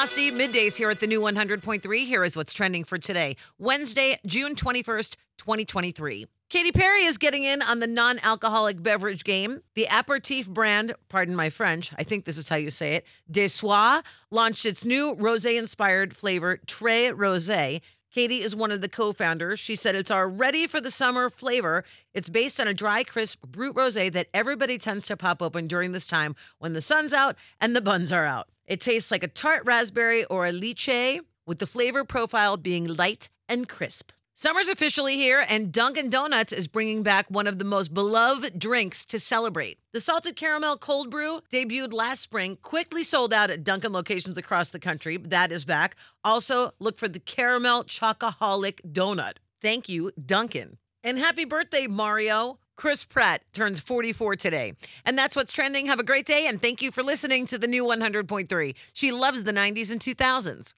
Costi, middays here at the new 100.3. Here is what's trending for today, Wednesday, June 21st, 2023. Katy Perry is getting in on the non alcoholic beverage game. The aperitif brand, pardon my French, I think this is how you say it, De Soi, launched its new rose inspired flavor, Très Rosé. Katy is one of the co founders. She said it's our ready for the summer flavor. It's based on a dry, crisp brut rose that everybody tends to pop open during this time when the sun's out and the buns are out. It tastes like a tart raspberry or a lychee, with the flavor profile being light and crisp. Summer's officially here, and Dunkin' Donuts is bringing back one of the most beloved drinks to celebrate. The salted caramel cold brew debuted last spring, quickly sold out at Dunkin' locations across the country. That is back. Also, look for the caramel chocoholic donut. Thank you, Dunkin'. And happy birthday, Mario. Chris Pratt turns 44 today. And that's what's trending. Have a great day, and thank you for listening to the new 100.3. She loves the 90s and 2000s.